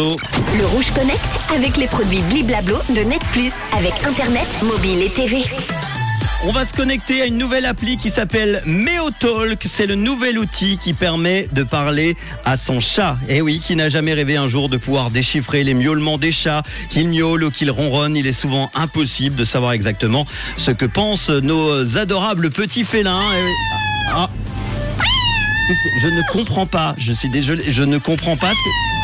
Le Rouge Connect avec les produits Bliblablo de Net Plus avec Internet, mobile et TV. On va se connecter à une nouvelle appli qui s'appelle Meotalk. C'est le nouvel outil qui permet de parler à son chat. Et oui, qui n'a jamais rêvé un jour de pouvoir déchiffrer les miaulements des chats, qu'ils miaulent ou qu'ils ronronnent. Il est souvent impossible de savoir exactement ce que pensent nos adorables petits félins. Oui. Ah. Je ne comprends pas. Je suis désolé. Je ne comprends pas ce que.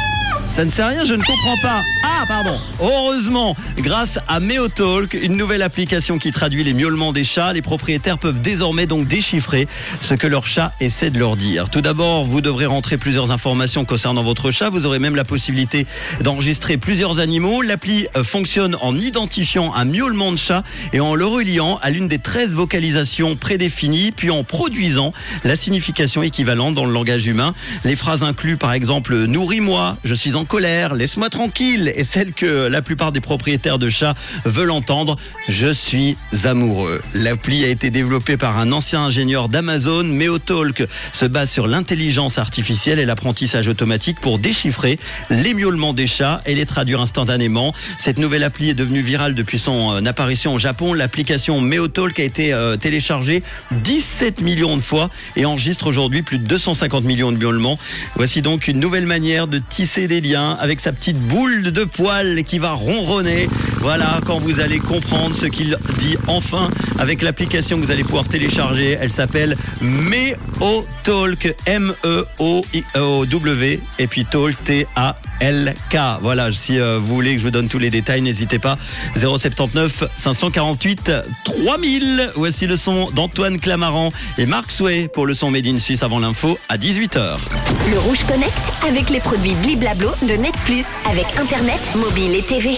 Ça ne sert à rien, je ne comprends pas. Ah, pardon. Heureusement, grâce à Meotalk, une nouvelle application qui traduit les miaulements des chats, les propriétaires peuvent désormais donc déchiffrer ce que leur chat essaie de leur dire. Tout d'abord, vous devrez rentrer plusieurs informations concernant votre chat. Vous aurez même la possibilité d'enregistrer plusieurs animaux. L'appli euh, fonctionne en identifiant un miaulement de chat et en le reliant à l'une des 13 vocalisations prédéfinies, puis en produisant la signification équivalente dans le langage humain. Les phrases incluent par exemple nourris-moi, je suis en colère, laisse-moi tranquille, et celle que la plupart des propriétaires de chats veulent entendre, je suis amoureux. L'appli a été développée par un ancien ingénieur d'Amazon. Meotalk se base sur l'intelligence artificielle et l'apprentissage automatique pour déchiffrer les miaulements des chats et les traduire instantanément. Cette nouvelle appli est devenue virale depuis son euh, apparition au Japon. L'application Meotalk a été euh, téléchargée 17 millions de fois et enregistre aujourd'hui plus de 250 millions de miaulements. Voici donc une nouvelle manière de tisser des liens avec sa petite boule de poils qui va ronronner. Voilà, quand vous allez comprendre ce qu'il dit enfin avec l'application que vous allez pouvoir télécharger. Elle s'appelle Meotalk, M-E-O-W, et puis Talk, T-A-L-K. Voilà, si euh, vous voulez que je vous donne tous les détails, n'hésitez pas. 079 548 3000. Voici le son d'Antoine Clamaran et Marc Souet pour le son Made in Suisse avant l'info à 18h. Le Rouge Connect avec les produits Bliblablo de Net Plus avec Internet, mobile et TV.